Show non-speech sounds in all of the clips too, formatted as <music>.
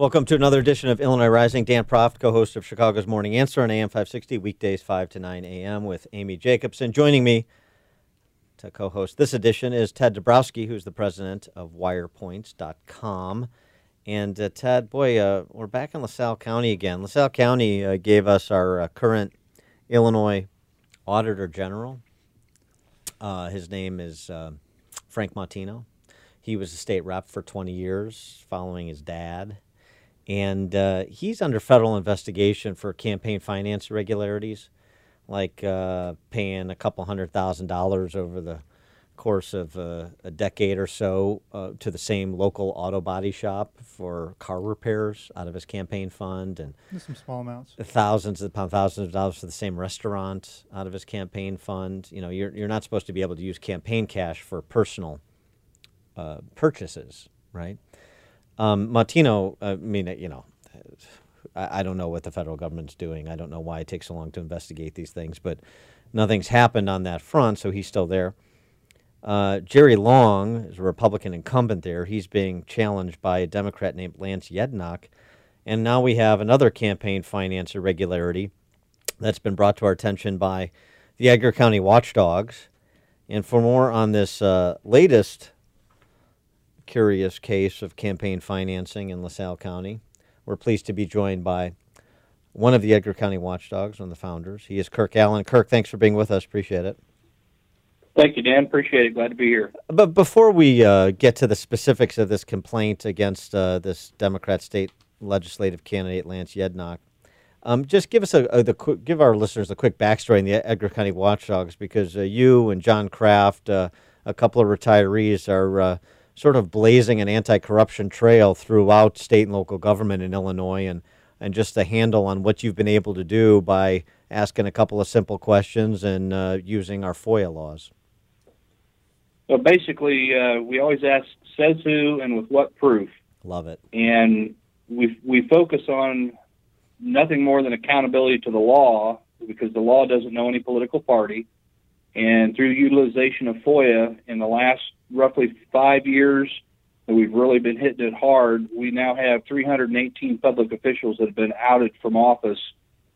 Welcome to another edition of Illinois Rising. Dan Proft, co host of Chicago's Morning Answer on AM 560, weekdays 5 to 9 a.m. with Amy Jacobson. Joining me to co host this edition is Ted Dabrowski, who's the president of WirePoints.com. And uh, Ted, boy, uh, we're back in LaSalle County again. LaSalle County uh, gave us our uh, current Illinois Auditor General. Uh, his name is uh, Frank Mautino. He was a state rep for 20 years, following his dad. And uh, he's under federal investigation for campaign finance irregularities, like uh, paying a couple hundred thousand dollars over the course of uh, a decade or so uh, to the same local auto body shop for car repairs out of his campaign fund, and some small amounts. thousands upon thousands of dollars for the same restaurant out of his campaign fund. You know, you're you're not supposed to be able to use campaign cash for personal uh, purchases, right? Um, Mautino, I mean, you know, I, I don't know what the federal government's doing. I don't know why it takes so long to investigate these things, but nothing's happened on that front, so he's still there. Uh, Jerry Long is a Republican incumbent there. He's being challenged by a Democrat named Lance Yednock. And now we have another campaign finance irregularity that's been brought to our attention by the Edgar County Watchdogs. And for more on this uh, latest curious case of campaign financing in LaSalle County, we're pleased to be joined by one of the Edgar County Watchdogs, one of the founders. He is Kirk Allen. Kirk, thanks for being with us. Appreciate it. Thank you, Dan. Appreciate it. Glad to be here. But before we uh, get to the specifics of this complaint against uh, this Democrat state legislative candidate Lance Yednock, um, just give us a, a the quick, give our listeners a quick backstory in the Edgar County Watchdogs because uh, you and John Kraft, uh, a couple of retirees, are uh, sort of blazing an anti-corruption trail throughout state and local government in Illinois, and and just a handle on what you've been able to do by asking a couple of simple questions and uh, using our FOIA laws. So basically, uh, we always ask says who and with what proof, Love it. and we we focus on nothing more than accountability to the law because the law doesn't know any political party. And through utilization of FOIA in the last roughly five years, that we've really been hitting it hard. We now have 318 public officials that have been outed from office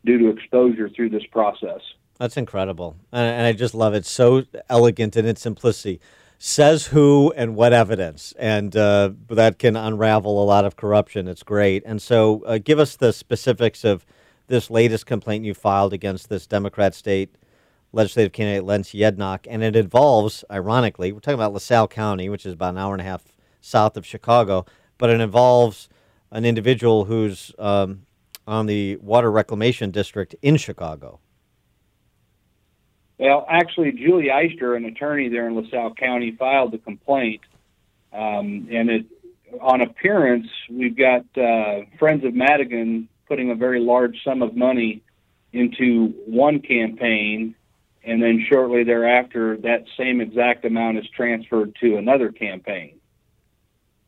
due to exposure through this process. That's incredible, and, I just love it. So elegant in its simplicity. Says who and what evidence, and uh, that can unravel a lot of corruption. It's great. And so, uh, give us the specifics of this latest complaint you filed against this Democrat state legislative candidate Lance Yednock, and it involves, ironically, we're talking about LaSalle County, which is about an hour and a half south of Chicago, but it involves an individual who's um, on the Water Reclamation District in Chicago. Well, actually, Julie Eister, an attorney there in LaSalle County, filed the complaint. Um, and it, on appearance, we've got uh, Friends of Madigan putting a very large sum of money into one campaign, and then shortly thereafter, that same exact amount is transferred to another campaign.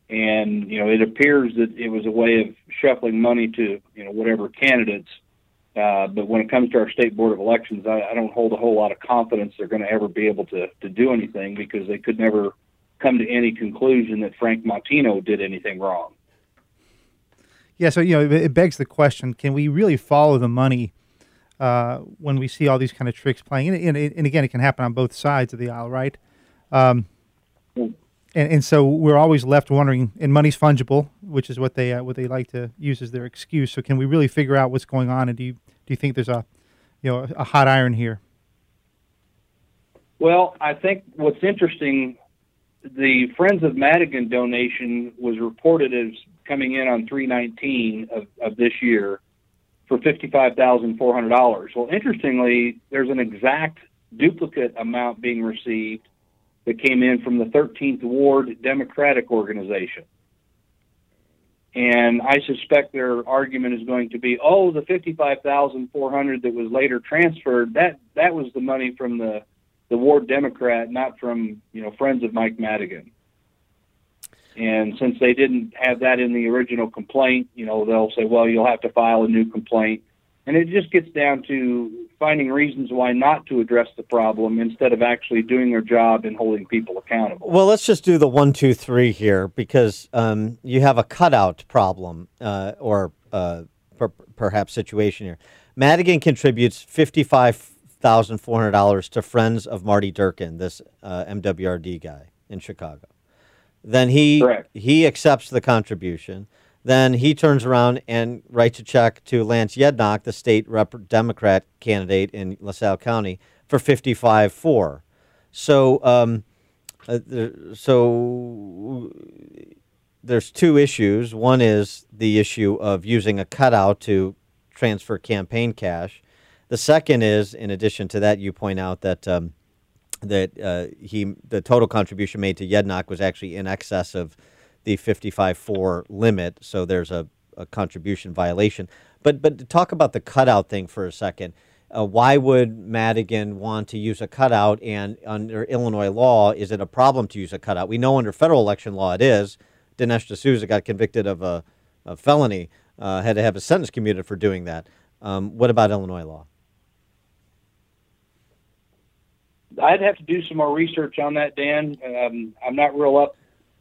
And you know, it appears that it was a way of shuffling money to you know whatever candidates. Uh, but when it comes to our state board of elections, I, I don't hold a whole lot of confidence they're going to ever be able to to do anything because they could never come to any conclusion that Frank Mautino did anything wrong. Yeah, so you know, it, it begs the question: Can we really follow the money uh, when we see all these kind of tricks playing? And, and, and again, it can happen on both sides of the aisle, right? Um, and, and so we're always left wondering. And money's fungible, which is what they uh, what they like to use as their excuse. So, can we really figure out what's going on? And do you do you think there's a you know a hot iron here? Well, I think what's interesting, the Friends of Madigan donation was reported as coming in on 319 of, of this year for $55,400. Well, interestingly, there's an exact duplicate amount being received that came in from the 13th Ward Democratic Organization. And I suspect their argument is going to be, oh, the 55,400 that was later transferred, that that was the money from the the Ward Democrat, not from you know friends of Mike Madigan. And since they didn't have that in the original complaint, you know they'll say, well, you'll have to file a new complaint, and it just gets down to finding reasons why not to address the problem instead of actually doing their job and holding people accountable. Well, let's just do the one, two, three here because um, you have a cutout problem uh, or uh, per- perhaps situation here. Madigan contributes fifty-five thousand four hundred dollars to Friends of Marty Durkin, this uh, MWRD guy in Chicago. Then he Correct. he accepts the contribution. Then he turns around and writes a check to Lance Yednock, the state rep- Democrat candidate in LaSalle County, for fifty-five four. So, um, uh, there, so there's two issues. One is the issue of using a cutout to transfer campaign cash. The second is, in addition to that, you point out that um, that uh, he the total contribution made to Yednock was actually in excess of the 55-4 limit. So there's a, a contribution violation. But but to talk about the cutout thing for a second. Uh, why would Madigan want to use a cutout? And under Illinois law, is it a problem to use a cutout? We know under federal election law it is. Dinesh D'Souza got convicted of a, a felony, uh, had to have a sentence commuted for doing that. Um, what about Illinois law? I'd have to do some more research on that, Dan. Um, I'm not real up,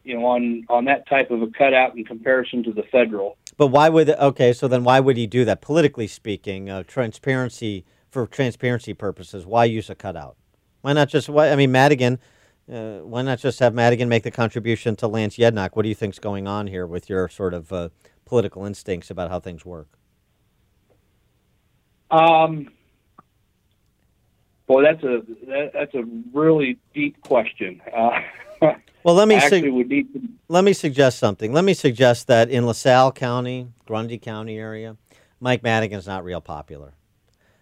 you know, on on that type of a cutout in comparison to the federal. But why would okay? So then, why would he do that? Politically speaking, uh, transparency for transparency purposes, why use a cutout? Why not just? Why I mean, Madigan. Uh, why not just have Madigan make the contribution to Lance Yednock? What do you think's going on here with your sort of uh, political instincts about how things work? Um, boy, that's a that, that's a really deep question. Uh, <laughs> Well, let me I actually sug- would need to, let me suggest something. Let me suggest that in LaSalle County, Grundy County area, Mike Madigan's not real popular.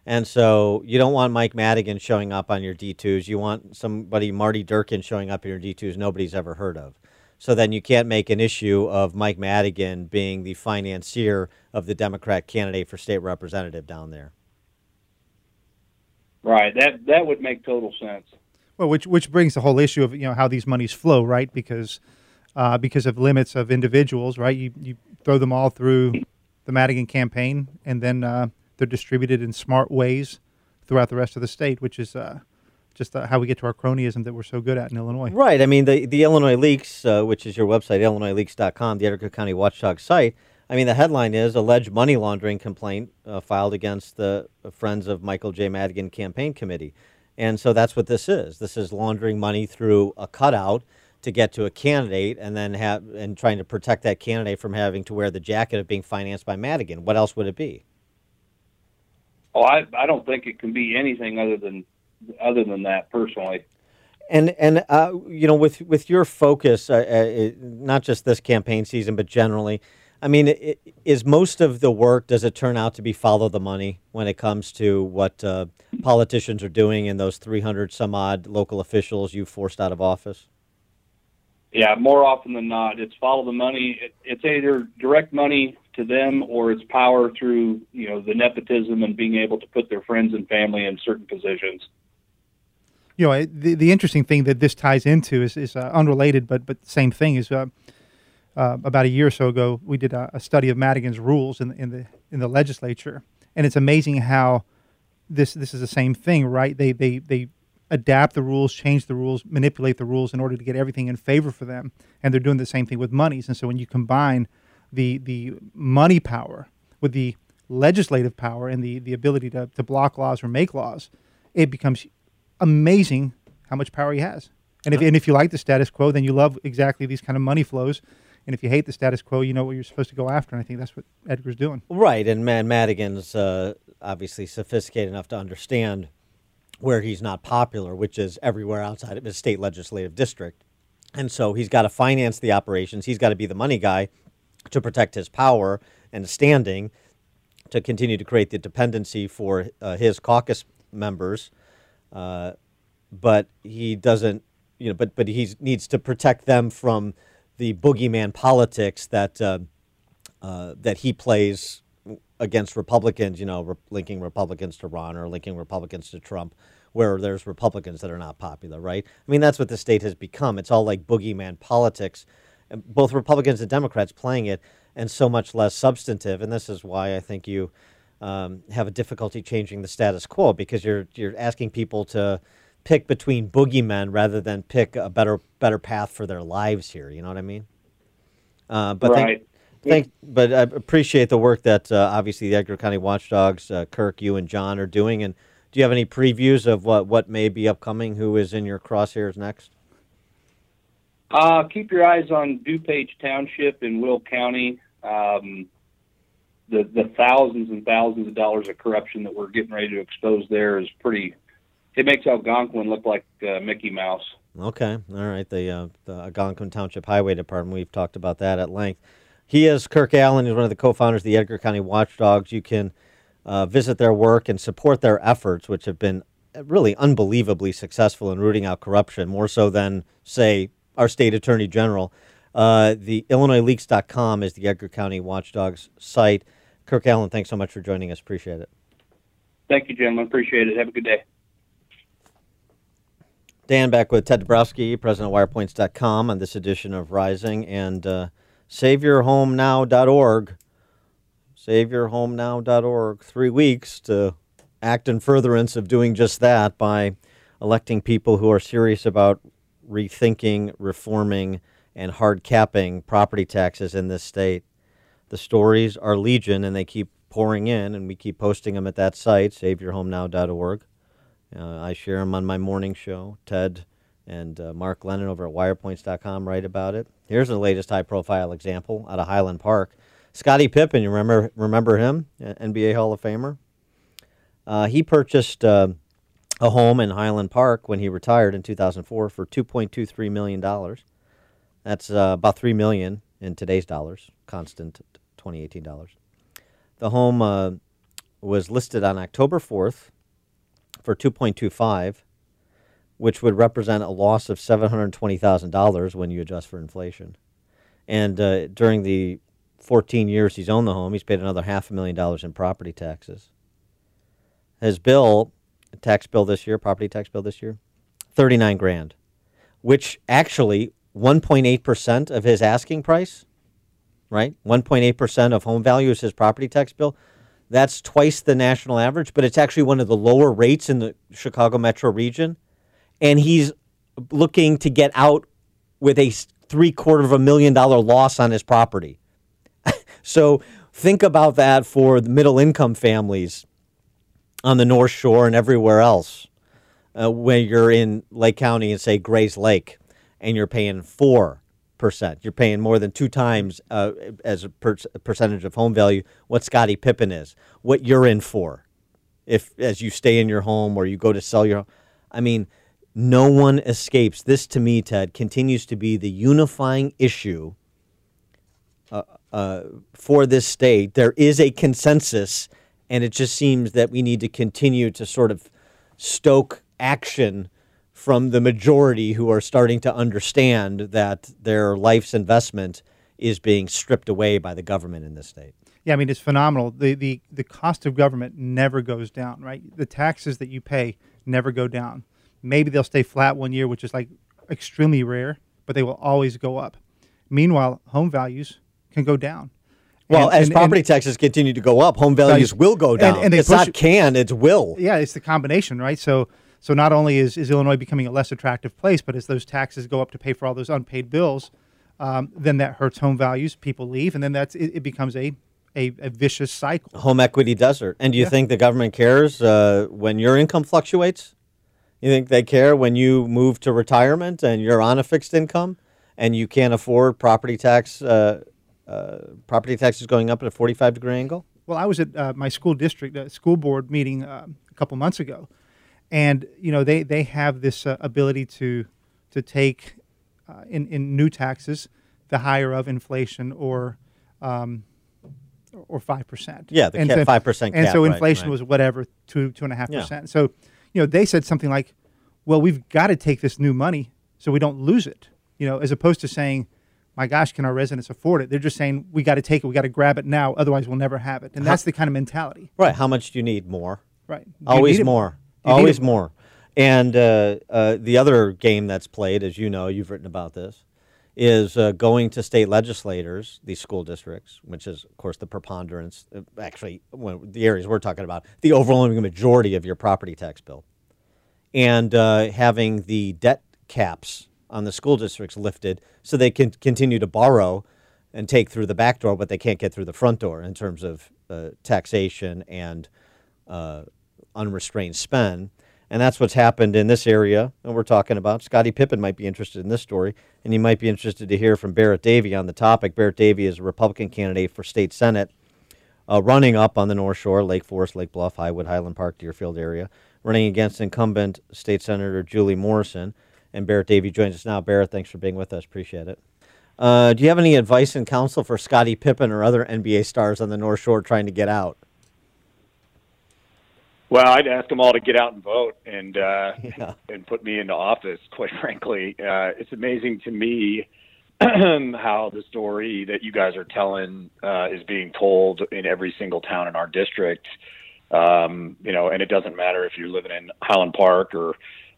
And so you don't want Mike Madigan showing up on your D2s. You want somebody, Marty Durkin, showing up in your D2s nobody's ever heard of. So then you can't make an issue of Mike Madigan being the financier of the Democrat candidate for state representative down there. Right. That that would make total sense. Well, which which brings the whole issue of you know how these monies flow, right? Because uh, because of limits of individuals, right? You you throw them all through the Madigan campaign, and then uh, they're distributed in smart ways throughout the rest of the state, which is uh, just uh, how we get to our cronyism that we're so good at in Illinois. Right. I mean, the, the Illinois Leaks, uh, which is your website, illinoisleaks.com, the Edgar County Watchdog site. I mean, the headline is alleged money laundering complaint uh, filed against the Friends of Michael J. Madigan campaign committee. And so that's what this is. This is laundering money through a cutout to get to a candidate and then have and trying to protect that candidate from having to wear the jacket of being financed by Madigan. What else would it be? Oh, I I don't think it can be anything other than other than that personally. And and uh, you know, with with your focus, uh, uh, not just this campaign season, but generally, I mean, i is most of the work does it turn out to be follow the money when it comes to what uh, politicians are doing and those three hundred some odd local officials you forced out of office? Yeah, more often than not, it's follow the money. It, it's either direct money to them or it's power through you know the nepotism and being able to put their friends and family in certain positions. you know the, the interesting thing that this ties into is, is uh, unrelated but but same thing is uh, uh, about a year or so ago we did a, a study of Madigan's rules in, the- in the in the legislature. And it's amazing how this this is the same thing right? They they they adapt the rules change the rules manipulate the rules in order to get everything in favor for them. And they're doing the same thing with monies. And so when you combine the the money power with the legislative power and the the ability to, to block laws or make laws it becomes amazing how much power he has. And if, and if you like the status quo, then you love exactly these kind of money flows. And if you hate the status quo, you know what you're supposed to go after. And I think that's what Edgar's doing. Right, and Man Madigan's uh, obviously sophisticated enough to understand where he's not popular, which is everywhere outside of his state legislative district. And so he's got to finance the operations. He's got to be the money guy to protect his power and standing to continue to create the dependency for uh, his caucus members. Uh, but he doesn't, you know, but but he needs to protect them from the boogeyman politics that uh, uh, that he plays against Republicans, you know, re- linking Republicans to Rauner or linking Republicans to Trump, where there's Republicans that are not popular, right? I mean, that's what the state has become. It's all like boogeyman politics, both Republicans and Democrats playing it, and so much less substantive. And this is why I think you um, have a difficulty changing the status quo because you're you're asking people to pick between boogeymen rather than pick a better better path for their lives here. You know what I mean? Uh, but right. thank, thank, but I appreciate the work that uh, obviously the Edgar County Watchdogs, uh, Kirk, you and John are doing. And do you have any previews of what what may be upcoming? Who is in your crosshairs next? Uh, keep your eyes on DuPage Township in Will County. Um, the the thousands and thousands of dollars of corruption that we're getting ready to expose there is pretty. It makes Algonquin look like uh, Mickey Mouse. Okay, all right. The uh, the Algonquin Township Highway Department. We've talked about that at length. He is Kirk Allen. He's one of the co-founders of the Edgar County Watchdogs. You can uh, visit their work and support their efforts, which have been really unbelievably successful in rooting out corruption, more so than say our state attorney general. Uh, the IllinoisLeaks.com is the Edgar County Watchdogs site. Kirk Allen, thanks so much for joining us. Appreciate it. Thank you, gentlemen. Appreciate it. Have a good day. Dan back with Ted Dabrowski, president of wirepoints.com on this edition of Rising and uh, saveyourhomenow.org. Saveyourhomenow.org. Three weeks to act in furtherance of doing just that by electing people who are serious about rethinking, reforming, and hard capping property taxes in this state. The stories are legion and they keep pouring in, and we keep posting them at that site, saveyourhomenow.org. Uh, I share them on my morning show. Ted and uh, Mark Glennon over at wirepoints.com write about it. Here's the latest high profile example out of Highland Park. Scottie Pippen, you remember remember him, NBA Hall of Famer? Uh, he purchased uh, a home in Highland Park when he retired in 2004 for 2.23 million dollars. That's uh, about 3 million in today's dollars, constant 2018 dollars. The home uh, was listed on October 4th for 2.25, which would represent a loss of $720,000 when you adjust for inflation. And uh, during the 14 years he's owned the home, he's paid another half a million dollars in property taxes. His bill, tax bill this year, property tax bill this year, 39 grand, which actually 1.8% of his asking price, right? 1.8% of home value is his property tax bill. That's twice the national average, but it's actually one of the lower rates in the Chicago metro region. And he's looking to get out with a three quarter of a million dollar loss on his property. <laughs> so think about that for the middle income families on the North Shore and everywhere else. Uh, you're in Lake County and say Grayslake, and you're paying four percent, you're paying more than two times uh, as a per- percentage of home value what Scottie Pippen is. What you're in for, if as you stay in your home or you go to sell your, I mean, no one escapes. This to me, Ted, continues to be the unifying issue uh, uh, for this state. There is a consensus, and it just seems that we need to continue to sort of stoke action from the majority who are starting to understand that their life's investment is being stripped away by the government in this state. Yeah, I mean it's phenomenal. The the the cost of government never goes down, right? The taxes that you pay never go down. Maybe they'll stay flat one year, which is like extremely rare, but they will always go up. Meanwhile, home values can go down. Well, And- as and- property and- taxes continue to go up, home values Values- will go down. and they it's push not can, it's will. yeah, it's the combination, right? So so not only is, is Illinois becoming a less attractive place, but as those taxes go up to pay for all those unpaid bills, um, then that hurts home values. People leave, and then that's it, it becomes a, a a vicious cycle. Home equity desert. And do you Yeah. think the government cares uh, when your income fluctuates? You think they care when you move to retirement and you're on a fixed income and you can't afford property tax? Uh, uh, property taxes going up at a 45 degree angle? Well, I was at uh, my school district uh, school board meeting um a couple months ago, and you know they they have this uh, ability to to take uh, in in new taxes the higher of inflation or um, or five percent. Yeah, the cap- 5% And cap, so inflation right. was whatever two two and a half percent. So you know they said something like, "Well, we've got to take this new money so we don't lose it." You know, as opposed to saying. My gosh, can our residents afford it? They're just saying we got to take it, we got to grab it now, otherwise we'll never have it, and that's the kind of mentality, Right. How much do you need more? right? You Always more. You Always more. And uh, uh, the other game that's played, as you know, you've written about this, is uh, going to state legislators, these school districts, which is, of course, the preponderance, uh, actually, when, the areas we're talking about, the overwhelming majority of your property tax bill, and uh, having the debt caps on the school districts lifted so they can continue to borrow and take through the back door, but they can't get through the front door in terms of uh, taxation and uh, unrestrained spend. And that's what's happened in this area and we're talking about. Scottie Pippen might be interested in this story, and you might be interested to hear from Barrett Davie on the topic. Barrett Davie is a Republican candidate for state Senate, uh, running up on the North Shore, Lake Forest, Lake Bluff, Highwood, Highland Park, Deerfield area, running against incumbent state Senator Julie Morrison. And Barrett Davie joins us now. Barrett, thanks for being with us. Appreciate it. Uh, do you have any advice and counsel for Scottie Pippen or other NBA stars on the North Shore trying to get out? Well, I'd ask them all to get out and vote and uh, <laughs> yeah. and put me into office. Quite <laughs> frankly, uh, it's amazing to me <clears throat> how the story that you guys are telling uh, is being told in every single town in our district. Um, you know, and it doesn't matter if you're living in Highland Park or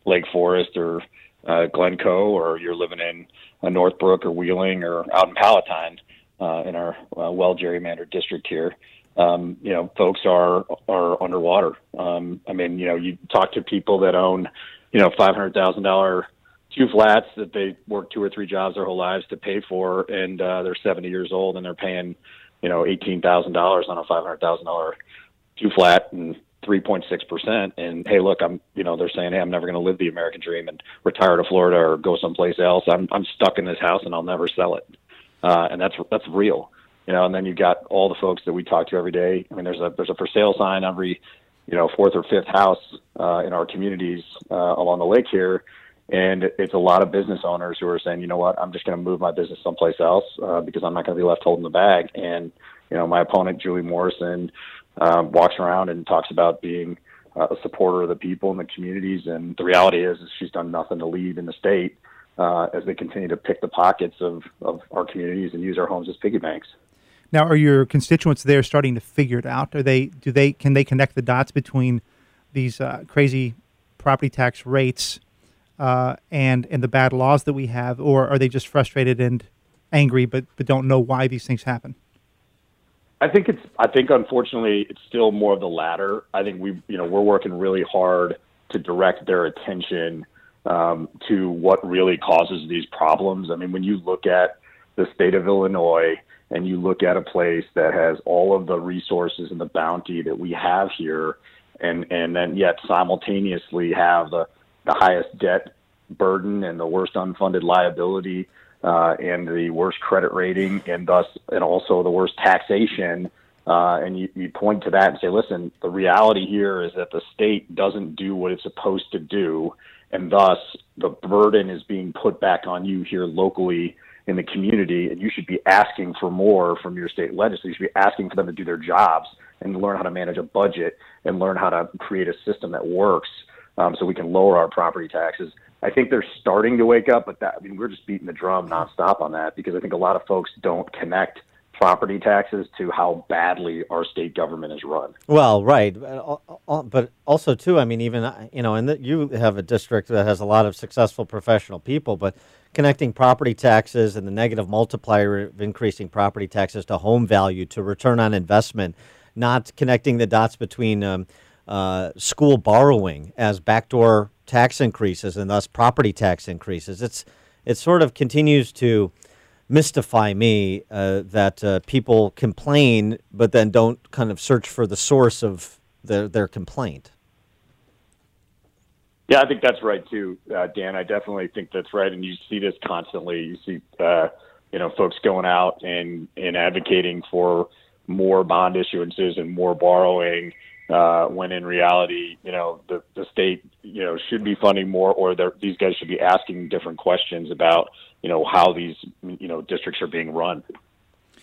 Lake Forest or uh, Glencoe, or you're living in uh, Northbrook or Wheeling or out in Palatine uh, in our uh, well gerrymandered district here um, you know, folks are are underwater. Um, I mean, you know, you talk to people that own, you know, five hundred thousand dollar two flats that they work two or three jobs their whole lives to pay for, and uh, they're seventy years old and they're paying, you know, eighteen thousand dollars on a five hundred thousand dollar two flat and three point six percent. And hey, look, I'm, you know, they're saying, hey, I'm never going to live the American dream and retire to Florida or go someplace else. I'm I'm stuck in this house and I'll never sell it. Uh, and that's that's real you know, and then you've got all the folks that we talk to every day. I mean, there's a there's a for sale sign every, you know, fourth or fifth house uh, in our communities uh, along the lake here, and it's a lot of business owners who are saying, you know what, I'm just going to move my business someplace else uh, because I'm not going to be left holding the bag. And you know, my opponent Julie Morrison um, walks around and talks about being uh, a supporter of the people and the communities, and the reality is, is she's done nothing to lead in the state. Uh, as they continue to pick the pockets of, of our communities and use our homes as piggy banks. Now, are your constituents there starting to figure it out? Are they do they can they connect the dots between these uh, crazy property tax rates uh, and and the bad laws that we have, or are they just frustrated and angry but but don't know why these things happen? I think it's. I think unfortunately, it's still more of the latter. I think we, you know, we're working really hard to direct their attention um, to what really causes these problems. I mean, when you look at the state of Illinois and you look at a place that has all of the resources and the bounty that we have here, and and then yet simultaneously have the the highest debt burden and the worst unfunded liability uh, and the worst credit rating, and thus and also the worst taxation. Uh, and you, you point to that and say, listen, the reality here is that the state doesn't do what it's supposed to do, and thus the burden is being put back on you here locally in the community, and you should be asking for more from your state legislature. You should be asking for them to do their jobs and learn how to manage a budget and learn how to create a system that works, um, so we can lower our property taxes. I think they're starting to wake up, but that I mean we're just beating the drum nonstop on that because I think a lot of folks don't connect property taxes to how badly our state government is run. Well, right, but also too. I mean, even you know, and you have a district that has a lot of successful professional people, but connecting property taxes and the negative multiplier of increasing property taxes to home value to return on investment, not connecting the dots between um, uh, school borrowing as backdoor tax increases and thus property tax increases. It's it sort of continues to mystify me uh, that uh, people complain but then don't kind of search for the source of their their complaint. Yeah, I think that's right too, uh, Dan. I definitely think that's right, and you see this constantly. You see, uh, you know, folks going out and and advocating for more bond issuances and more borrowing, uh, when in reality, you know, the the state, you know, should be funding more, or these guys should be asking different questions about, you know, how these, you know, districts are being run.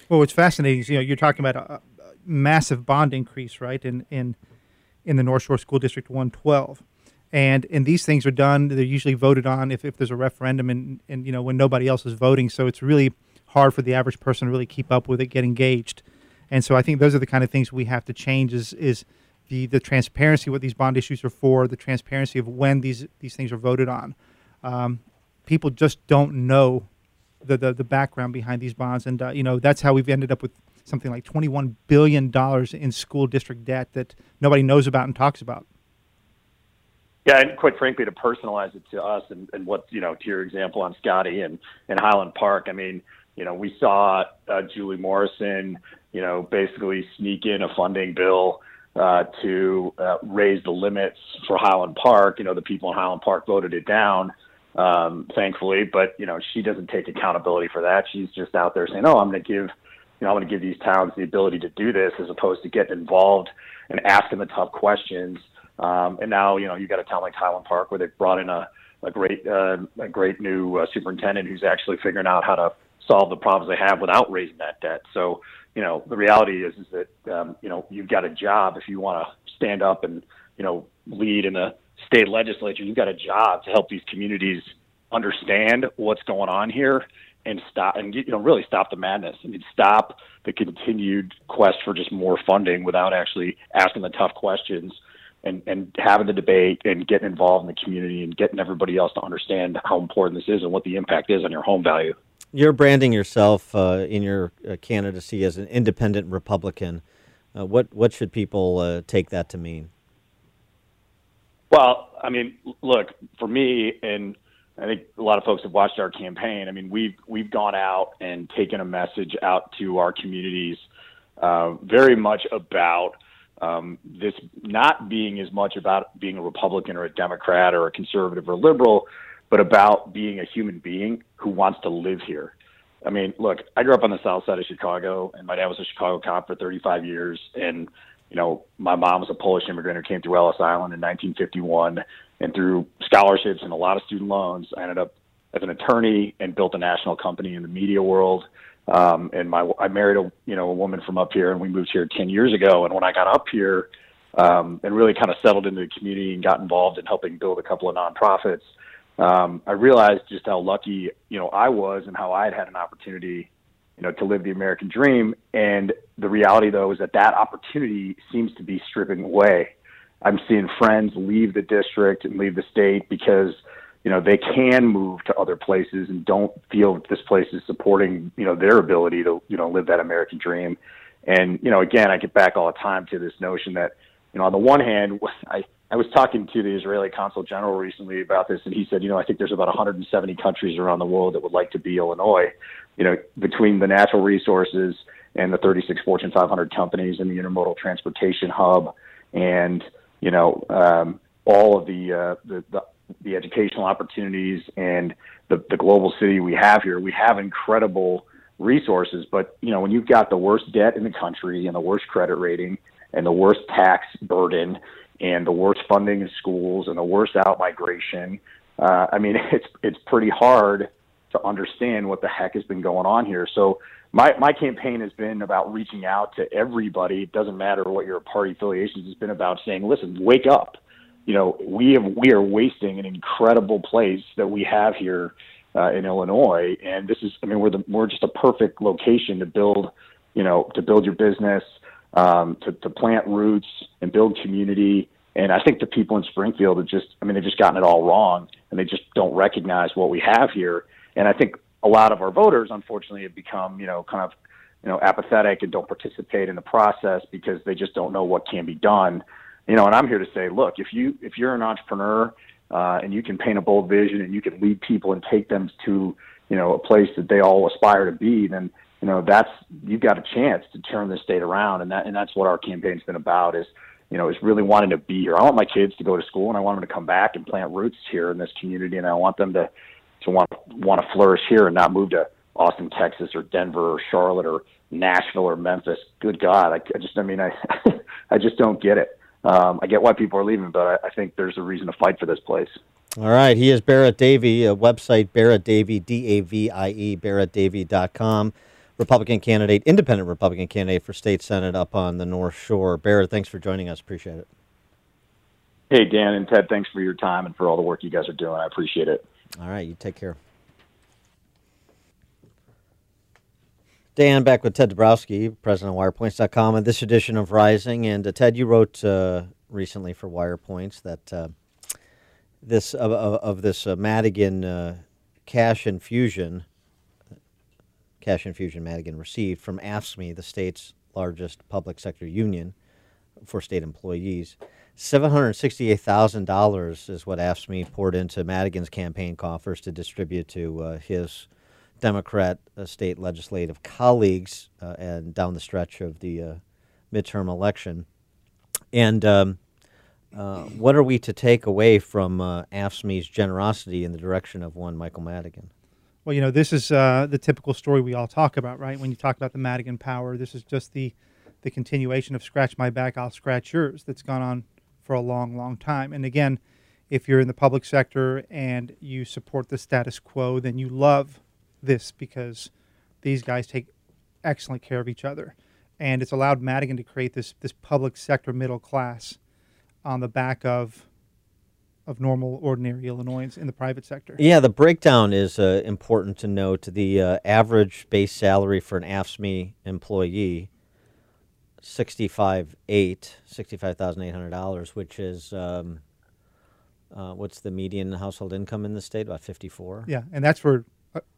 Well, what's fascinating is, you know, you're talking about a, a massive bond increase, right, in in in the North Shore School District 112 and and these things are done they're usually voted on if, if there's a referendum and and you know when nobody else is voting. So it's really hard for the average person to really keep up with it get engaged. And so i think those are the kind of things we have to change is is the the transparency what these bond issues are for the transparency of when these these things are voted on. Um, people just don't know the, the, the background behind these bonds, and uh, you know that's how we've ended up with something like twenty one billion dollars in school district debt that nobody knows about and talks about. Yeah, and quite frankly, to personalize it to us and, and what you know, to your example on Scottie and and Highland Park. I mean, you know, we saw uh, Julie Morrison, you know, basically sneak in a funding bill uh, to uh, raise the limits for Highland Park. You know, the people in Highland Park voted it down, um, thankfully, but you know, she doesn't take accountability for that. She's just out there saying, "Oh, I'm going to give." You know, I'm going to give these towns the ability to do this as opposed to getting involved and asking the tough questions um, and now, you know, you've got a town like Highland Park where they've brought in a, a great, uh, a great new uh, superintendent who's actually figuring out how to solve the problems they have without raising that debt. So, you know, the reality is, is that, um, you know, you've got a job if you want to stand up and, you know, lead in the state legislature, you've got a job to help these communities understand what's going on here and stop and you know really stop the madness. I mean, stop the continued quest for just more funding without actually asking the tough questions and, and having the debate and getting involved in the community and getting everybody else to understand how important this is and what the impact is on your home value. You're branding yourself uh, in your uh, candidacy as an independent Republican. Uh, what what should people uh, take that to mean? Well, I mean, look for me, and I think a lot of folks have watched our campaign. I mean, we've we've gone out and taken a message out to our communities, uh, very much about um, this not being as much about being a Republican or a Democrat or a conservative or liberal, but about being a human being who wants to live here. I mean, look, I grew up on the south side of Chicago, and my dad was a Chicago cop for 35 years. And, you know, my mom was a Polish immigrant who came through Ellis Island in 1951. And through scholarships and a lot of student loans, I ended up as an attorney and built a national company in the media world. Um, and my I married a you know a woman from up here, and we moved here ten years ago. And when I got up here, um, and really kind of settled into the community and got involved in helping build a couple of nonprofits, um, I realized just how lucky you know I was and how I had had an opportunity, you know, to live the American dream. And the reality though is that that opportunity seems to be stripping away. I'm seeing friends leave the district and leave the state because you know they can move to other places and don't feel this place is supporting you know their ability to you know live that American dream. And you know, again, I get back all the time to this notion that you know, on the one hand, <laughs> I I was talking to the Israeli consul general recently about this, and he said, you know, I think there's about 170 countries around the world that would like to be Illinois. You know, between the natural resources and the 36 Fortune 500 companies and the intermodal transportation hub, and you know, um, all of the, uh, the the the educational opportunities and the, the global city we have here, we have incredible resources. But you know, when you've got the worst debt in the country and the worst credit rating and the worst tax burden and the worst funding in schools and the worst out migration, uh, I mean, <laughs> it's it's pretty hard to understand what the heck has been going on here. So my my campaign has been about reaching out to everybody. It doesn't matter what your party affiliations. It's been about saying, listen, wake up you know, we have we are wasting an incredible place that we have here uh, in Illinois, and this is, I mean, we're the we're just a perfect location to build, you know, to build your business, um, to to plant roots and build community. And I think the people in Springfield have just, I mean, they've just gotten it all wrong, and they just don't recognize what we have here. And I think a lot of our voters, unfortunately, have become, you know, kind of, you know, apathetic and don't participate in the process because they just don't know what can be done you know, and I'm here to say, look, if you if you're an entrepreneur uh, and you can paint a bold vision and you can lead people and take them to you know a place that they all aspire to be, then you know that's you've got a chance to turn this state around, and that and that's what our campaign's been about is you know is really wanting to be here. I want my kids to go to school and I want them to come back and plant roots here in this community, and I want them to to want want to flourish here and not move to Austin, Texas, or Denver, or Charlotte, or Nashville, or Memphis. Good God, I, I just I mean I <laughs> I just don't get it um, I get why people are leaving, but I, I, think there's a reason to fight for this place. All right. He is Barrett Davie, a website, Barrett Davie, D A V I E, barrettdavie.com. Republican candidate, independent Republican candidate for state Senate up on the North Shore. Barrett, thanks for joining us. Appreciate it. Hey, Dan and Ted, thanks for your time and for all the work you guys are doing. I appreciate it. All right. You take care. Dan, back with Ted Dabrowski, president of WirePoints.com, and this edition of Rising. And uh, Ted, you wrote uh, recently for WirePoints that uh, this of, of, this uh, Madigan uh, cash infusion cash infusion Madigan received from AFSCME, the state's largest public sector union for state employees. $768,000 is what AFSCME poured into Madigan's campaign coffers to distribute to uh, his Democrat uh, state legislative colleagues uh, and down the stretch of the uh, midterm election. And um, uh, what are we to take away from uh, AFSCME's generosity in the direction of one Michael Madigan? Well, you know, this is uh, the typical story we all talk about, right? When you talk about the Madigan power, this is just the the continuation of "scratch my back, I'll scratch yours" that's gone on for a long, long time. And again, if you're in the public sector and you support the status quo, then you love this because these guys take excellent care of each other, and it's allowed Madigan to create this this public sector middle class on the back of of normal, ordinary Illinoisans in the private sector. Yeah, the breakdown is uh, important to note. The uh, average base salary for an AFSCME employee, sixty-five eight, sixty-five thousand eight hundred dollars, which is um, uh, what's the median household income in the state? About fifty-four. Yeah, and that's for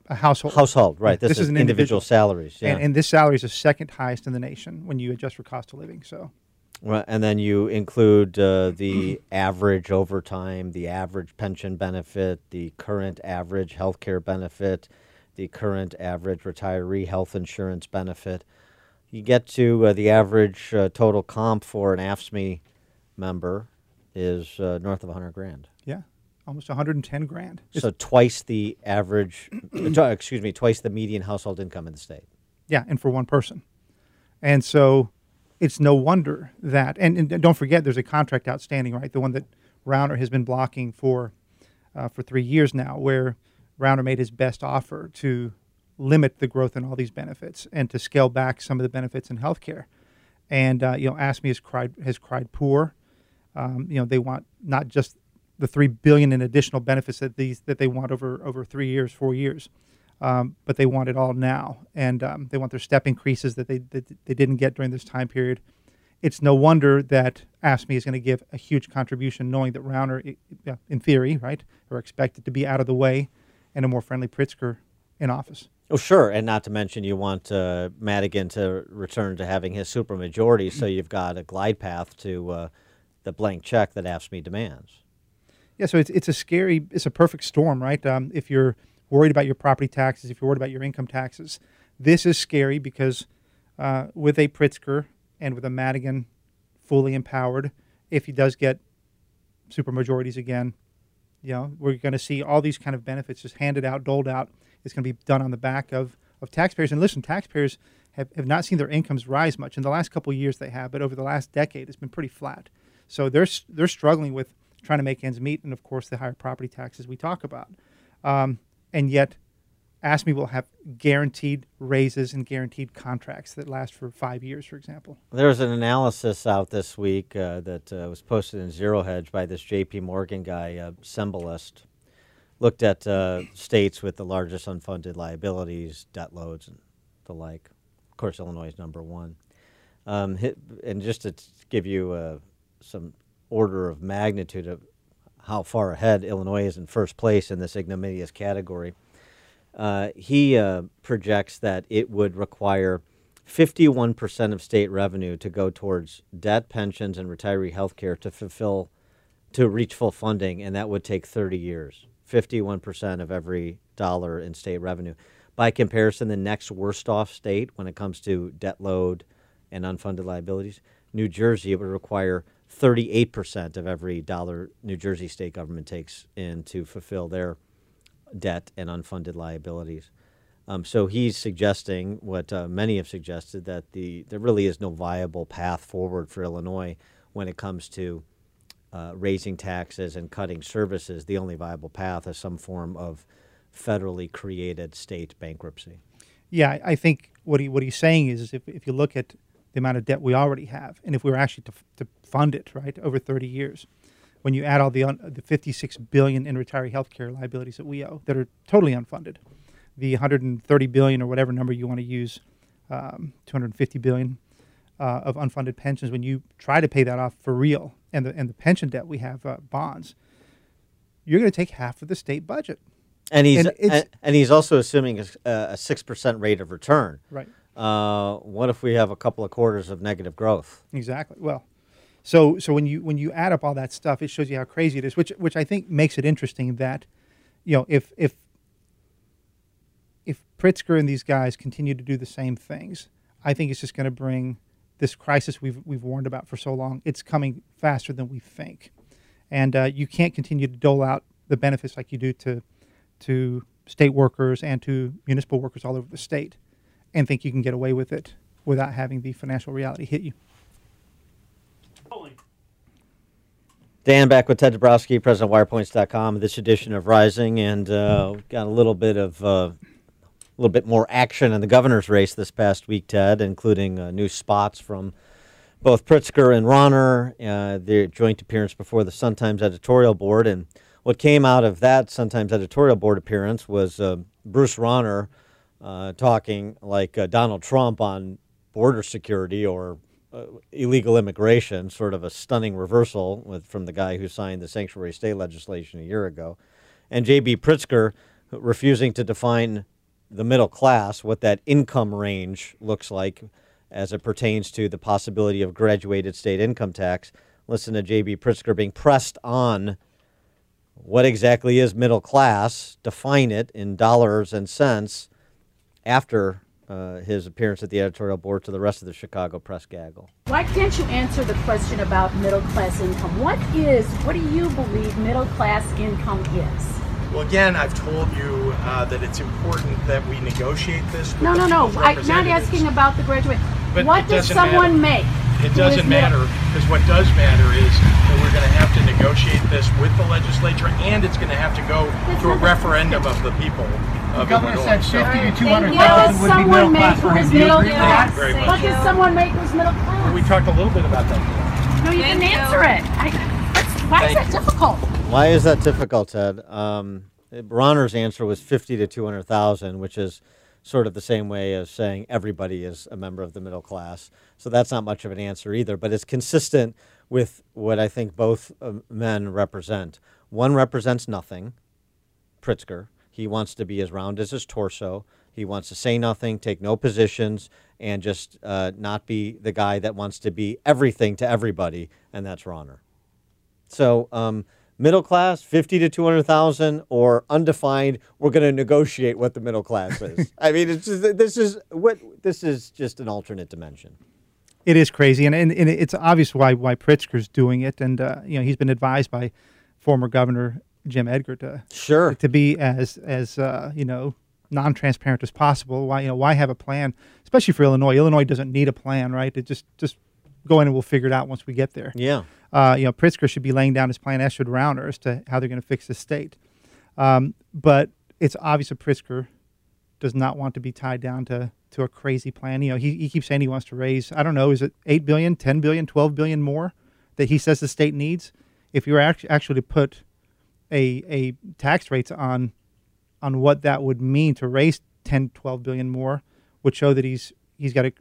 a, household. Household, right? Yeah, This, is, an individual, salaries. Yeah. and, and this salary is the second highest in the nation when you adjust for cost of living. So Right, and then you include uh, the <clears throat> average overtime, the average pension benefit, the current average health care benefit, the current average retiree health insurance benefit. You get to uh, the average uh, total comp for an AFSCME member is uh, north of 100 grand. Almost 110 grand. It's- So twice the average, <clears throat> excuse me, twice the median household income in the state. Yeah, and for one person. And so it's no wonder that, and, and don't forget, there's a contract outstanding, right? The one that Rauner has been blocking for uh, for three years now, where Rauner made his best offer to limit the growth in all these benefits and to scale back some of the benefits in healthcare. And uh, you know, AFSCME has cried has cried poor. Um, you know, they want not just the three billion in additional benefits that these that they want over over three years, four years, um, but they want it all now, and um, they want their step increases that they that they didn't get during this time period. It's no wonder that AFSCME is going to give a huge contribution, knowing that Rauner, in theory, right, are expected to be out of the way, and a more friendly Pritzker in office. Oh, sure, and not to mention you want uh, Madigan to return to having his supermajority, so you've got a glide path to uh, the blank check that AFSCME demands. Yeah, so it's it's a scary, it's a perfect storm, right? Um, if you're worried about your property taxes, if you're worried about your income taxes, this is scary because uh, with a Pritzker and with a Madigan fully empowered, if he does get supermajorities again, you know, we're going to see all these kind of benefits just handed out, doled out. It's going to be done on the back of, of taxpayers. And listen, taxpayers have, have not seen their incomes rise much. In the last couple years, they have, but over the last decade, it's been pretty flat. So they're, they're struggling with trying to make ends meet, and of course, the higher property taxes we talk about. Um, and yet, AFSCME will have guaranteed raises and guaranteed contracts that last for five years, for example. There's an analysis out this week uh, that uh, was posted in Zero Hedge by this J.P. Morgan guy, uh, Cembalest. Looked at uh, states with the largest unfunded liabilities, debt loads, and the like. Of course, Illinois is number one. Um, and just to give you uh, some order of magnitude of how far ahead Illinois is in first place in this ignominious category, uh, he uh, projects that it would require 51% of state revenue to go towards debt, pensions, and retiree health care to fulfill, to reach full funding, and that would take 30 years. 51% of every dollar in state revenue. By comparison, the next worst off state when it comes to debt load and unfunded liabilities, New Jersey, it would require 38% of every dollar New Jersey state government takes in to fulfill their debt and unfunded liabilities. Um, so he's suggesting what uh, many have suggested that the there really is no viable path forward for Illinois when it comes to uh, raising taxes and cutting services. The only viable path is some form of federally created state bankruptcy. Yeah, I think what he what he's saying is, is if, if you look at the amount of debt we already have, and if we were actually to, to fund it right over 30 years, when you add all the un, the 56 billion in retiree health care liabilities that we owe that are totally unfunded, the 130 billion or whatever number you want to use, um, 250 billion uh, of unfunded pensions, when you try to pay that off for real, and the and the pension debt we have uh, bonds, you're going to take half of the state budget. And he's And and, and he's also assuming a a six percent rate of return. Right. Uh, what if we have a couple of quarters of negative growth? Exactly. Well, so so when you when you add up all that stuff, it shows you how crazy it is. Which which I think makes it interesting that, you know, if if if Pritzker and these guys continue to do the same things, I think it's just going to bring this crisis we've we've warned about for so long. It's coming faster than we think, and uh, you can't continue to dole out the benefits like you do to to state workers and to municipal workers all over the state, and think you can get away with it without having the financial reality hit you. Dan back with Ted Dabrowski, President of WirePoints.com. This edition of Rising, and uh, got a little bit of uh, a little bit more action in the governor's race this past week, Ted, including uh, new spots from both Pritzker and Rauner, uh, their joint appearance before the Sun Times editorial board, and what came out of that Sun Times editorial board appearance was uh, Bruce Rauner uh, talking like uh, Donald Trump on border security or uh, illegal immigration, sort of a stunning reversal with, from the guy who signed the sanctuary state legislation a year ago, and J.B. Pritzker refusing to define the middle class, what that income range looks like as it pertains to the possibility of graduated state income tax. Listen to J.B. Pritzker being pressed on what exactly is middle class, define it in dollars and cents after uh, his appearance at the editorial board to the rest of the Chicago press gaggle. Why can't you answer the question about middle class income? What is, what do you believe middle class income is? Well, again, I've told you uh, that it's important that we negotiate this. With No, the no, no. I'm not asking about the graduate. But what does someone matter. make? It doesn't matter because what does matter is that we're going to have to negotiate this with the legislature, and it's going to have to go That's to a referendum of the people of governor Illinois. said So- 50 to 200,000 would be middle class for who him. is Do you middle agree with class? that? Very much. What does someone make who's middle class? we talked a little bit about that. today. no, you Thank didn't you. answer it. I, that's, why is that difficult? Why is that difficult, Ted? Um, Rauner's answer was 50 to 200,000, which is sort of the same way as saying everybody is a member of the middle class. So that's not much of an answer either, but it's consistent with what I think both uh, men represent. One represents nothing, Pritzker. He wants to be as round as his torso. He wants to say nothing, take no positions, and just uh, not be the guy that wants to be everything to everybody, and that's Rauner. So, um, middle class, fifty to two hundred thousand, or undefined. We're going to negotiate what the middle class is. <laughs> I mean, it's just, this is what this is just an alternate dimension. It is crazy, and, and, and it's obvious why why Pritzker's doing it, and uh, you know he's been advised by former Governor Jim Edgar to Sure. to be as as uh, you know non-transparent as possible. Why you know why have a plan, especially for Illinois? Illinois doesn't need a plan, right? It just just go in and we'll figure it out once we get there. Yeah. Uh, you know, Pritzker should be laying down his plan, as should Rauner, as to how they're going to fix the state. Um, but it's obvious that Pritzker does not want to be tied down to to a crazy plan. You know, he, he keeps saying he wants to raise, I don't know, is it 8 billion, 10 billion, 12 billion more that he says the state needs? If you were act- actually to put a a tax rates on on what that would mean to raise 10 12 billion more would show that he's he's got a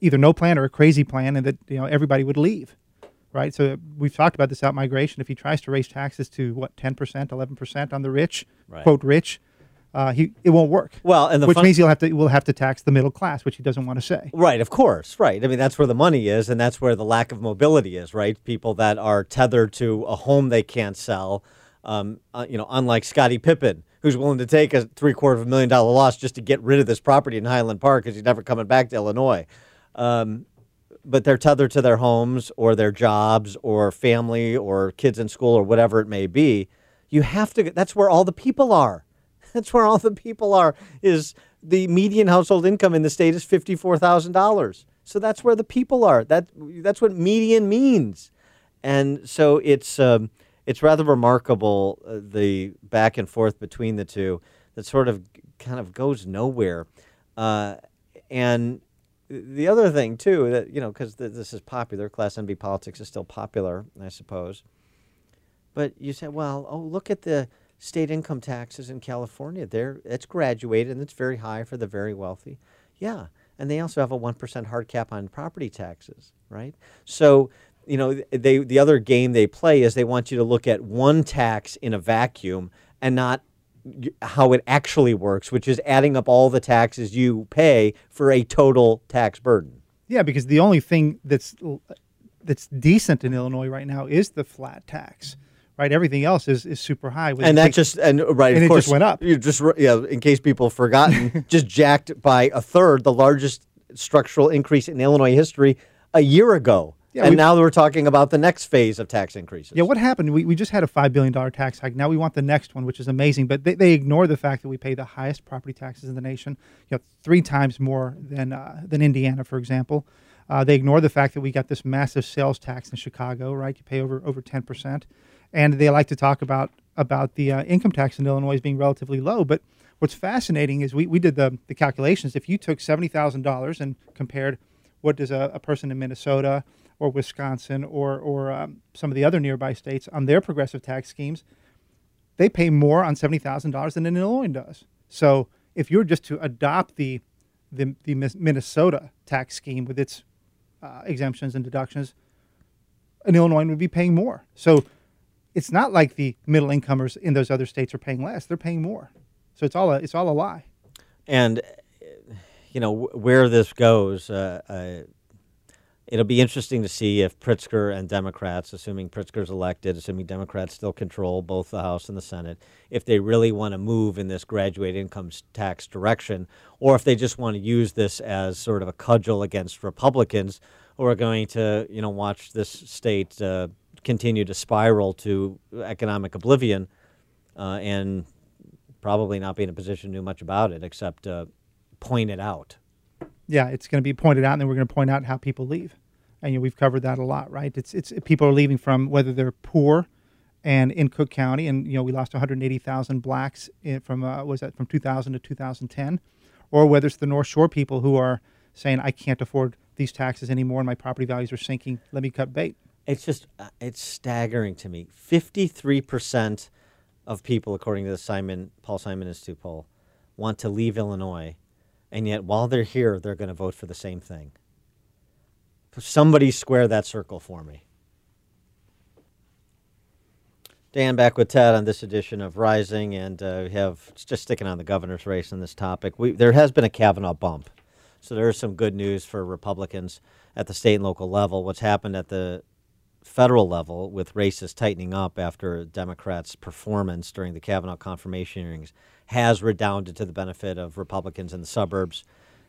either no plan or a crazy plan and that you know everybody would leave right so we've talked about this out migration if he tries to raise taxes to what 10% 11% on the rich Right. quote rich uh, he it won't work Well, and the which fun- means he'll have to will have to tax the middle class which he doesn't want to say Right, of course, right. I mean, that's where the money is, and that's where the lack of mobility is, right? People that are tethered to a home they can't sell, um, uh, you know, unlike Scottie Pippen, who's willing to take a three quarter of a million dollar loss just to get rid of this property in Highland Park because he's never coming back to Illinois. Um, but they're tethered to their homes or their jobs or family or kids in school or whatever it may be. You have to, that's where all the people are. That's where all the people are. Is the median household income in the state is fifty four thousand dollars. So that's where the people are. That that's what median means, and so it's um, it's rather remarkable uh, the back and forth between the two that sort of kind of goes nowhere, uh, and the other thing too that you know because th- this is popular, class MB politics is still popular, I suppose. But you say, well, oh, look at the state income taxes in California. There, it's graduated and it's very high for the very wealthy. Yeah, and they also have a one percent hard cap on property taxes, right? So, you know, they the other game they play is they want you to look at one tax in a vacuum and not how it actually works, which is adding up all the taxes you pay for a total tax burden. Yeah, because the only thing that's that's decent in Illinois right now is the flat tax. Right, everything else is, is super high. And that just and right, and of it course, just went up. You just yeah, in case people have forgotten, <laughs> just jacked by a third, the largest structural increase in Illinois history a year ago. Yeah, and now we're talking about the next phase of tax increases. Yeah, what happened? We, we just had a $5 billion tax hike. Now we want the next one, which is amazing. But they, they ignore the fact that we pay the highest property taxes in the nation, you know, three times more than, uh, than Indiana, for example. Uh, they ignore the fact that we got this massive sales tax in Chicago, right? You pay over, over 10%. And they like to talk about, about the uh, income tax in Illinois being relatively low. But what's fascinating is we, we did the, the calculations. If you took $70,000 and compared what does a, a person in Minnesota or Wisconsin or or um, some of the other nearby states on their progressive tax schemes, they pay more on seventy thousand dollars than Illinois does. So if you're just to adopt the the, the Minnesota tax scheme with its uh, exemptions and deductions, an Illinois would be paying more. So it's not like the middle incomers in those other states are paying less; they're paying more. So it's all a it's all a lie. and you know where this goes. Uh, it'll be interesting to see if Pritzker and Democrats, assuming Pritzker's elected, assuming Democrats still control both the House and the Senate, if they really want to move in this graduated income tax direction, or if they just want to use this as sort of a cudgel against Republicans who are going to, you know, watch this state uh, continue to spiral to economic oblivion uh, and probably not be in a position to do much about it except uh, point it out. yeah, it's going to be pointed out, and then we're going to point out how people leave. And you know, we've covered that a lot, right? It's it's people are leaving from whether they're poor, and in Cook County, and you know, we lost 180,000 blacks in, from uh, was that from 2000 to 2010, or whether it's the North Shore people who are saying I can't afford these taxes anymore, and my property values are sinking. Let me cut bait. It's just uh, it's staggering to me. Fifty-three percent of people, according to the Simon Paul Simon Institute poll, want to leave Illinois, and yet while they're here, they're going to vote for the same thing. Somebody square that circle for me. Dan back with Ted on this edition of Rising, and uh, we have just sticking on the governor's race on this topic. We, there has been a Kavanaugh bump, so there is some good news for Republicans at the state and local level. What's happened at the federal level with races tightening up after Democrats' performance during the Kavanaugh confirmation hearings has redounded to the benefit of Republicans in the suburbs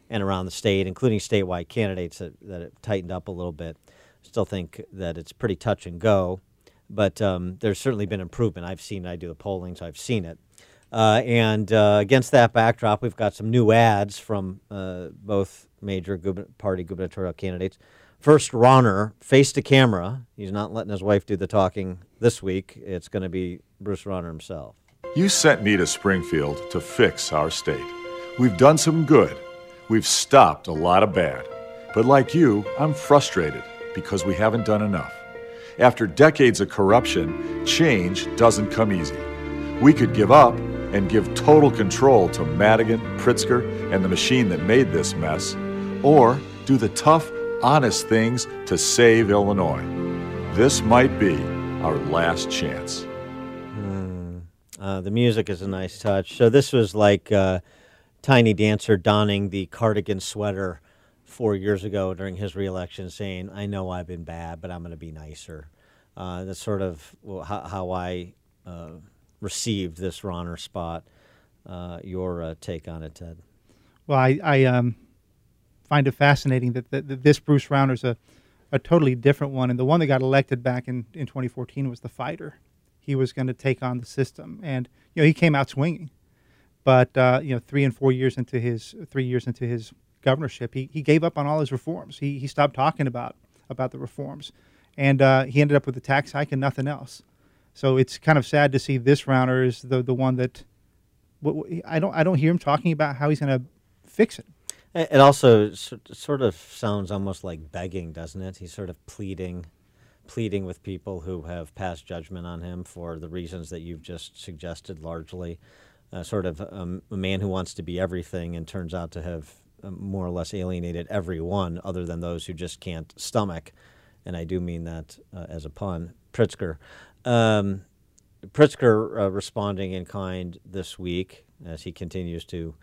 and around the state, including statewide candidates that, that have tightened up a little bit. Still think that it's pretty touch and go, but um, there's certainly been improvement. I've seen. I do the polling, so I've seen it. Uh, and uh, against that backdrop, we've got some new ads from uh, both major party gubernatorial candidates. First, Rauner, face to camera. He's not letting his wife do the talking this week. It's going to be Bruce Rauner himself. You sent me to Springfield to fix our state. We've done some good. We've stopped a lot of bad. But like you, I'm frustrated because we haven't done enough. After decades of corruption, change doesn't come easy. We could give up and give total control to Madigan, Pritzker, and the machine that made this mess, or do the tough, honest things to save Illinois. This might be our last chance. Uh, the music is a nice touch. So this was like uh, Tiny Dancer donning the cardigan sweater four years ago during his reelection, saying, "I know I've been bad, but I'm going to be nicer." Uh, that's sort of how, how I uh, received this Rauner spot. Uh, your uh, take on it, Ted? Well, I, I um, find it fascinating that, that, that this Bruce Rauner is a, a totally different one. And the one that got elected back in, in 2014 was the fighter. He was going to take on the system. And, you know, he came out swinging. But, uh, you know, three and four years into his, three years into his governorship, he, he gave up on all his reforms. He, he stopped talking about, about the reforms. And uh, he ended up with a tax hike and nothing else. So it's kind of sad to see this Rauner is the, the one that, I don't, I don't hear him talking about how he's going to fix it. It also sort of sounds almost like begging, doesn't it? He's sort of pleading, pleading with people who have passed judgment on him for the reasons that you've just suggested, largely. Uh, sort of um, a man who wants to be everything and turns out to have um, more or less alienated everyone other than those who just can't stomach. And I do mean that uh, as a pun, Pritzker. Um, Pritzker uh, responding in kind this week as he continues to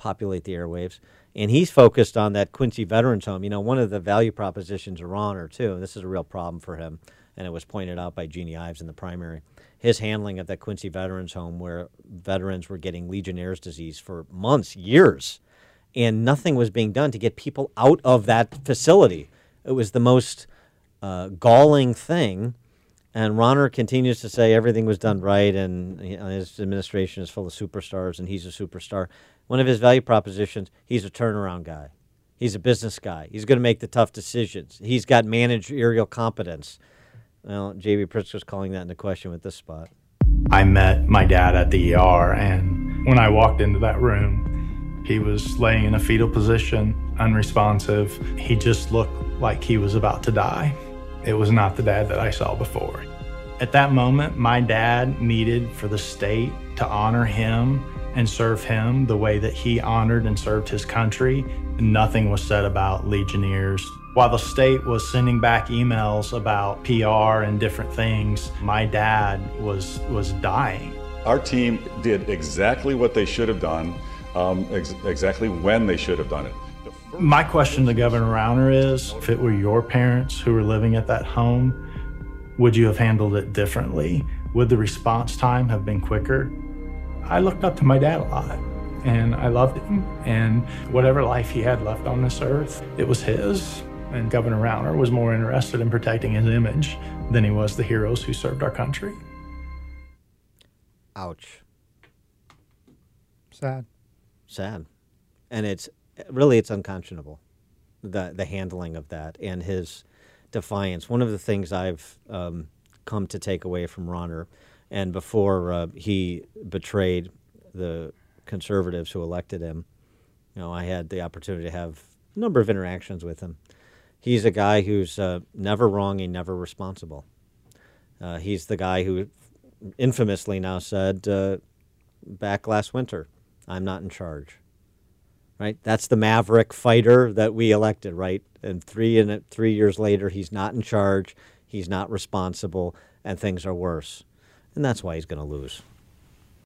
populate the airwaves. And he's focused on that Quincy Veterans Home. You know, one of the value propositions of Rauner, too, and this is a real problem for him, and it was pointed out by Jeanne Ives in the primary, his handling of that Quincy Veterans Home where veterans were getting Legionnaire's disease for months, years, and nothing was being done to get people out of that facility. It was the most uh, galling thing and Rauner continues to say everything was done right, and you know, his administration is full of superstars, and he's a superstar. One of his value propositions: he's a turnaround guy. He's a business guy. He's going to make the tough decisions. He's got managerial competence. Well, J.B. Pritzker's calling that into question with this spot. I met my dad at the ER, and when I walked into that room, he was laying in a fetal position, unresponsive. He just looked like he was about to die. It was not the dad that I saw before. At that moment, my dad needed for the state to honor him and serve him the way that he honored and served his country. Nothing was said about Legionnaires. While the state was sending back emails about PR and different things, my dad was was dying. Our team did exactly what they should have done, um, ex- exactly when they should have done it. My question to Governor Rauner is if it were your parents who were living at that home, would you have handled it differently? Would the response time have been quicker? I looked up to my dad a lot and I loved him. And whatever life he had left on this earth, it was his. And Governor Rauner was more interested in protecting his image than he was the heroes who served our country. Ouch. Sad. Sad. And it's really it's unconscionable the the handling of that and his defiance. One of the things I've um, come to take away from Rauner, and before uh, he betrayed the conservatives who elected him, you know, I had the opportunity to have a number of interactions with him. He's a guy who's uh, never wrong and never responsible. Uh, he's the guy who infamously now said uh, back last winter, "I'm not in charge." right? That's the maverick fighter that we elected, right? And three and three years later, he's not in charge, he's not responsible, and things are worse, and that's why he's going to lose.